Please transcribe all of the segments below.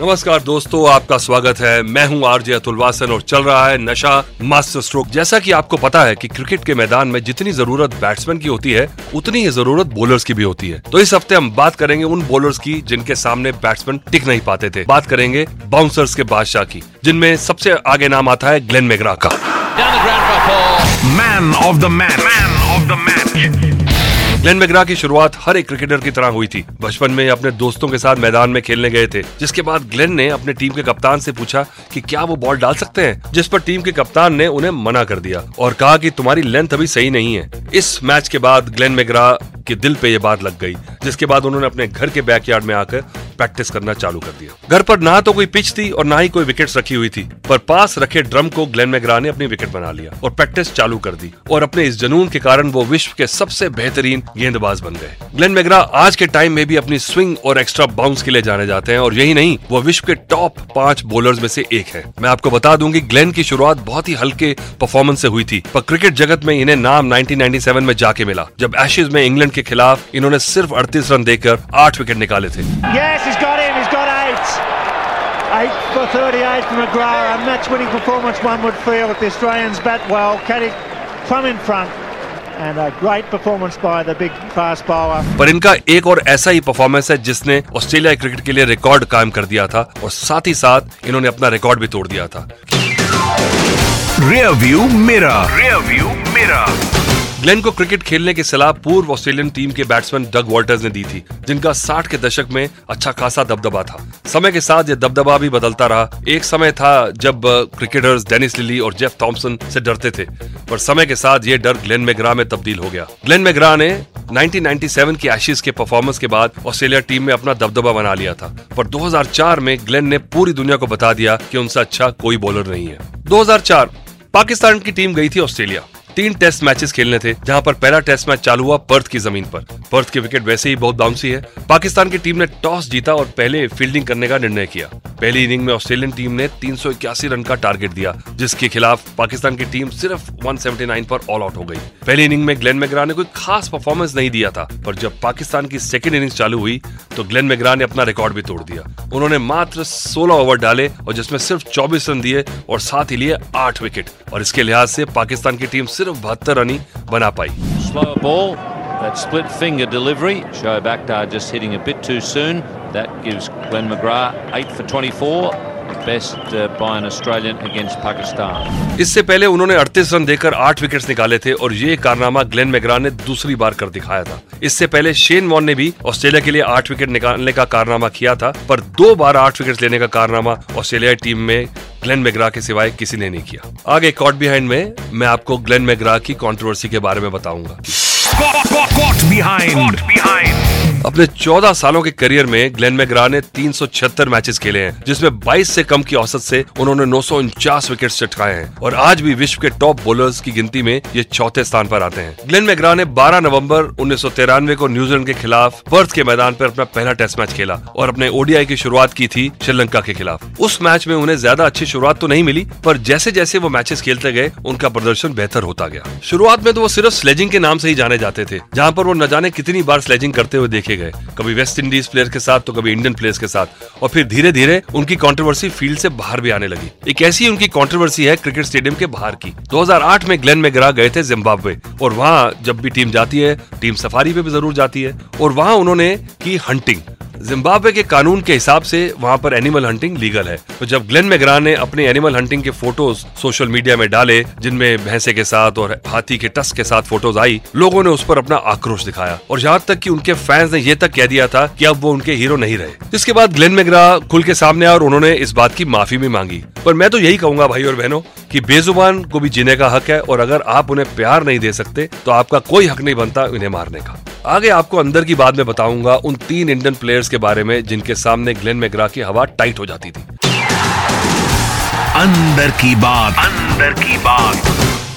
नमस्कार दोस्तों आपका स्वागत है। मैं हूँ आरजे अतुल वासन और चल रहा है नशा मास्टर स्ट्रोक। जैसा कि आपको पता है कि क्रिकेट के मैदान में जितनी ज़रूरत बैट्समैन की होती है उतनी ही ज़रूरत बॉलर्स की भी होती है। तो इस हफ़्ते हम बात करेंगे उन बॉलर्स की जिनके सामने बैट्समैन टिक नहीं पाते थे। बात करेंगे बाउंसर्स के बादशाह की जिनमें सबसे आगे नाम आता है ग्लेन मेगरा का man of the match man of the match Glenn McGrath की शुरुआत हर एक क्रिकेटर की तरह हुई थी। बचपन में अपने दोस्तों के साथ मैदान में खेलने गए थे, जिसके बाद ग्लेन ने अपने टीम के कप्तान से पूछा कि क्या वो बॉल डाल सकते हैं, जिस पर टीम के कप्तान ने उन्हें मना कर दिया और कहा कि तुम्हारी लेंथ अभी सही नहीं है। इस मैच के बाद ग्लेन मैग्रा के दिल पे ये बात लग गई, जिसके बाद उन्होंने अपने घर के बैकयार्ड में आकर प्रैक्टिस करना चालू कर दिया। घर पर ना तो कोई पिच थी और ना ही कोई विकेट रखी हुई थी। पर पास रखे ड्रम को ग्लेन मैग्रा ने अपनी विकेट बना लिया और प्रैक्टिस चालू कर दी। और अपने इस जनून के कारण वो विश्व के सबसे बेहतरीन गेंदबाज बन गए। ग्लेन मैग्रा आज के टाइम में भी अपनी स्विंग और एक्स्ट्रा बाउंस के लिए जाने जाते हैं और यही नहीं वो विश्व के टॉप पाँच बॉलर्स में से एक है। मैं आपको बता दूँ कि ग्लेन की शुरुआत बहुत ही हल्के परफॉर्मेंस से हुई थी पर क्रिकेट जगत में इन्हें नाम 1997 में जाके मिला। जब एशेज में इंग्लैंड के खिलाफ इन्होंने सिर्फ़ 38 रन देकर आठ विकेट निकाले थे। Yes, he's got him. He's got eight. Eight for 38 from McGrath. A match-winning performance, one would feel, if the Australians bat well. Caddick from in front. And a great performance by the big fast bowler. पर इनका एक और ऐसा ही performance है जिसने Australia cricket के लिए record कायम कर दिया था और साथ ही साथ इन्होंने अपना रिकॉर्ड भी तोड़ दिया था रियर व्यू मेरा रियर व्यू मेरा ग्लेन को क्रिकेट खेलने की सलाह पूर्व ऑस्ट्रेलियन टीम के बैट्समैन डग वॉल्टर्स ने दी थी, जिनका 60 के दशक में अच्छा खासा दबदबा था। समय के साथ ये दबदबा भी बदलता रहा। एक समय था जब क्रिकेटर्स डेनिस लिली और जेफ थॉम्सन से डरते थे, पर समय के साथ ये डर ग्लेन मैग्रा में तब्दील हो गया। ग्लेन मैग्रा ने 1997 की एशेज के परफॉर्मेंस के बाद ऑस्ट्रेलिया टीम में अपना दबदबा बना लिया था, पर 2004 में ग्लेन ने पूरी दुनिया को बता दिया कि उनसे अच्छा कोई बॉलर नहीं है। 2004 पाकिस्तान की टीम गई थी ऑस्ट्रेलिया। तीन टेस्ट मैचेस खेलने थे, जहाँ पर पहला टेस्ट मैच चालू हुआ पर्थ की ज़मीन पर। पर्थ की विकेट वैसे ही बहुत बाउंसी है। पाकिस्तान की टीम ने टॉस जीता और पहले फील्डिंग करने का निर्णय किया। पहली इनिंग में ऑस्ट्रेलियन टीम ने 381 रन का टारगेट दिया, जिसके खिलाफ पाकिस्तान की टीम सिर्फ़ 179 पर ऑल आउट हो गई पहली इनिंग में ग्लेन मैग्रा ने कोई खास परफॉर्मेंस नहीं दिया था, पर जब पाकिस्तान की सेकेंड इनिंग चालू हुई तो ग्लेन मैग्रा ने अपना रिकॉर्ड भी तोड़ दिया उन्होंने मात्र 16 ओवर डाले और जिसमें सिर्फ़ 24 रन दिए और साथ ही लिए आठ विकेट और इसके लिहाज से पाकिस्तान की टीम सिर्फ़ बहत्तर रन ही बना पाई that split finger delivery. Shoaib Akhtar just hitting a bit too soon. That gives Glenn McGrath 8 for 24. Best uh, by an Australian against इससे पहले उन्होंने 38 रन देकर आठ विकेट्स निकाले थे और ये कारनामा ग्लेन मैग्रा ने दूसरी बार कर दिखाया था। इससे पहले शेन वॉन ने भी ऑस्ट्रेलिया के लिए आठ विकेट निकालने का कारनामा किया था पर दो बार आठ विकेट लेने का कारनामा ऑस्ट्रेलिया टीम में ग्लेन मैग्रा के सिवाय किसी ने नहीं किया। आगे कॉट बिहाइंड में मैं आपको ग्लेन मैग्रा की कंट्रोवर्सी के बारे में बताऊँगा। कॉट बिहाइंड बिहाइंड अपने 14 सालों के करियर में ग्लेन मैग्रा ने 376 मैचेस खेले हैं, जिसमें 22 से कम की औसत से उन्होंने नौ सौ उनचास विकेट चटकाए हैं। और आज भी विश्व के टॉप बॉलर्स की गिनती में ये चौथे स्थान पर आते हैं। ग्लेन मैग्रा ने 12 नवंबर उन्नीस सौ तिरानवे को न्यूजीलैंड के खिलाफ पर्थ के मैदान पर अपना पहला टेस्ट मैच खेला और अपने ओडीआई की शुरुआत की थी श्रीलंका के खिलाफ। उस मैच में उन्हें ज़्यादा अच्छी शुरुआत तो नहीं मिली, पर जैसे जैसे वो मैचेस खेलते गए, उनका प्रदर्शन बेहतर होता गया। शुरुआत में तो वो सिर्फ़ स्लेजिंग के नाम से ही जाने जाते थे, जहाँ पर वो न जाने कितनी बार स्लेजिंग करते हुए देखे। गए। कभी वेस्ट इंडीज प्लेयर के साथ तो कभी इंडियन प्लेयर्स के साथ। और फिर धीरे धीरे उनकी कॉन्ट्रोवर्सी फ़ील्ड से बाहर भी आने लगी। एक ऐसी उनकी कॉन्ट्रोवर्सी है क्रिकेट स्टेडियम के बाहर की। 2008 में ग्लेन मैग्रा गए थे जिम्बाब्वे और वहाँ जब भी टीम जाती है टीम सफारी पे भी ज़रूर जाती है। और वहाँ उन्होंने की हंटिंग जिम्बाब्वे के कानून के हिसाब से वहाँ पर एनिमल हंटिंग लीगल है। तो जब ग्लेन मैग्रा ने अपने एनिमल हंटिंग के फ़ोटोज़ सोशल मीडिया में डाले, जिनमें भैंसे के साथ और हाथी के टस के साथ फ़ोटोज़ आई, लोगों ने उस पर अपना आक्रोश दिखाया। और यहाँ तक कि उनके फैंस ने ये तक कह दिया था कि अब वो उनके हीरो नहीं रहे। जिसके बाद ग्लेन मैग्रा खुल के सामने आए और उन्होंने इस बात की माफ़ी भी मांगी। पर मैं तो यही कहूँगा भाई और बहनों कि बेजुबान को भी जीने का हक है और अगर आप उन्हें प्यार नहीं दे सकते तो आपका कोई हक नहीं बनता उन्हें मारने का। आगे आपको अंदर की बात में बताऊँगा उन तीन इंडियन प्लेयर्स के बारे में जिनके सामने ग्लेन मैग्रा की हवा टाइट हो जाती थी। अंदर की बात। अंदर की बात।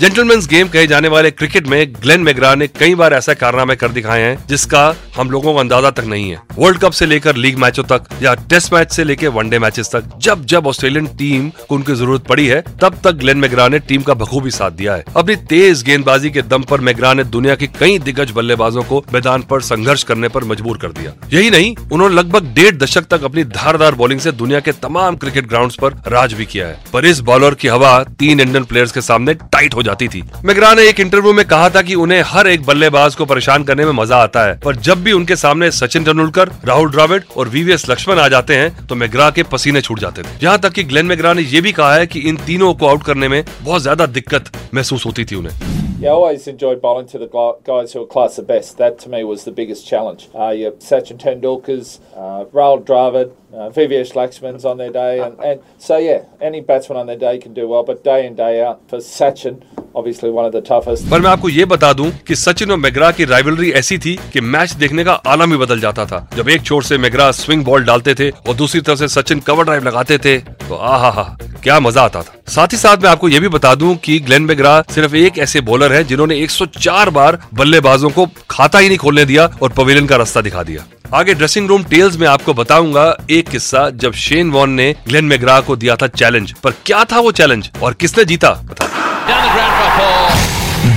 जेंटलमैन्स गेम कहे जाने वाले क्रिकेट में ग्लेन मैग्रा ने कई बार ऐसा कारनामे कर दिखाए हैं, जिसका हम लोगों को अंदाज़ा तक नहीं है। वर्ल्ड कप से लेकर लीग मैचों तक या टेस्ट मैच से लेकर वनडे मैचेस तक, जब जब ऑस्ट्रेलियन टीम को उनकी ज़रूरत पड़ी है, तब तक ग्लेन मैग्रा ने टीम का बखूबी साथ दिया है। अपनी तेज गेंदबाजी के दम पर मैग्रा ने दुनिया के कई दिग्गज बल्लेबाजों को मैदान पर संघर्ष करने पर मजबूर कर दिया। यही नहीं, उन्होंने लगभग डेढ़ दशक तक अपनी धारदार बॉलिंग से दुनिया के तमाम क्रिकेट ग्राउंड पर राज भी किया है। पर इस बॉलर की हवा तीन इंडियन प्लेयर्स के सामने टाइट हो। जाती थी। मैग्रा ने एक इंटरव्यू में कहा था कि उन्हें हर एक बल्लेबाज को परेशान करने में मज़ा आता है। पर जब भी उनके सामने सचिन तेंदुलकर, राहुल द्राविड और वीवीएस लक्ष्मण आ जाते हैं तो मेगरा के पसीने छूट जाते थे। यहाँ तक की ग्लेन मेगरा ने यह भी कहा है की इन तीनों को आउट करने में बहुत ज़्यादा दिक्कत महसूस होती थी उन्हें। Yeah, I always enjoyed bowling to the guys who are class the best. That to me was the biggest challenge. Uh, Sachin Tendulkar's, uh, Rahul Dravid, uh, Laxman's on their day, and, and so yeah, any batsman on their day can do well. But day in day out for Sachin, obviously one of the toughest. पर मैं आपको ये बता दूँ कि सचिन और McGrath की rivalry ऐसी थी कि मैच देखने का आलम ही बदल जाता था। जब एक छोर से मेगरा स्विंग बॉल डालते थे और दूसरी तरफ़ से सचिन कवर ड्राइव लगाते थे तो आहा हा क्या मज़ा आता था। साथ ही साथ मैं आपको ये भी बता दूँ कि ग्लेन मेगरा सिर्फ़ एक ऐसे बॉलर है जिन्होंने 104 बार बल्लेबाजों को खाता ही नहीं खोलने दिया और पवेलियन का रास्ता दिखा दिया। आगे ड्रेसिंग रूम टेल्स में आपको बताऊँगा एक किस्सा जब शेन वॉन ने ग्लेन मेगरा को दिया था चैलेंज पर क्या था वो चैलेंज और किसने जीता? बता।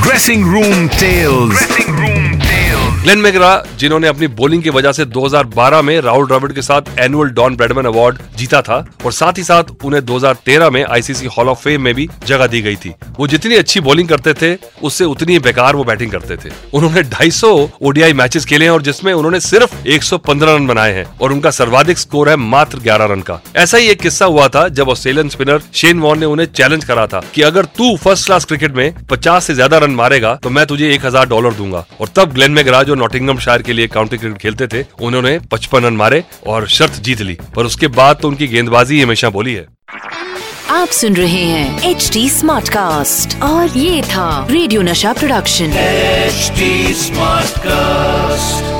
Dressing room tales dressing room Glenn McGrath, जिन्होंने अपनी बॉलिंग की वजह से 2012 में राहुल द्रविड़ के साथ एनुअल डॉन ब्रेडमैन अवार्ड जीता था और साथ ही साथ उन्हें 2013 में आईसीसी हॉल ऑफ़ फेम में भी जगह दी गई थी। वो जितनी अच्छी बॉलिंग करते थे, उससे उतनी ही बेकार वो बैटिंग करते थे। उन्होंने 250 ओडीआई मैचेस खेले हैं और जिसमें उन्होंने सिर्फ़ 115 रन बनाए हैं और उनका सर्वाधिक स्कोर है मात्र 11 रन का। ऐसा ही एक किस्सा हुआ था जब ऑस्ट्रेलियन स्पिनर शेन वॉन ने उन्हें चैलेंज करा था कि अगर तू फ़र्स्ट क्लास क्रिकेट में 50 से ज़्यादा रन मारेगा तो मैं तुझे एक हज़ार डॉलर दूँगा। और तब ग्लेन मेगरा जो नॉटिंगम शायर के लिए काउंटी क्रिकेट खेलते थे उन्होंने पचपन रन मारे और शर्त जीत ली। पर उसके बाद तो उनकी गेंदबाजी हमेशा बोली है। आप सुन रहे हैं एच डी स्मार्ट कास्ट और ये था रेडियो नशा प्रोडक्शन एच स्मार्ट कास्ट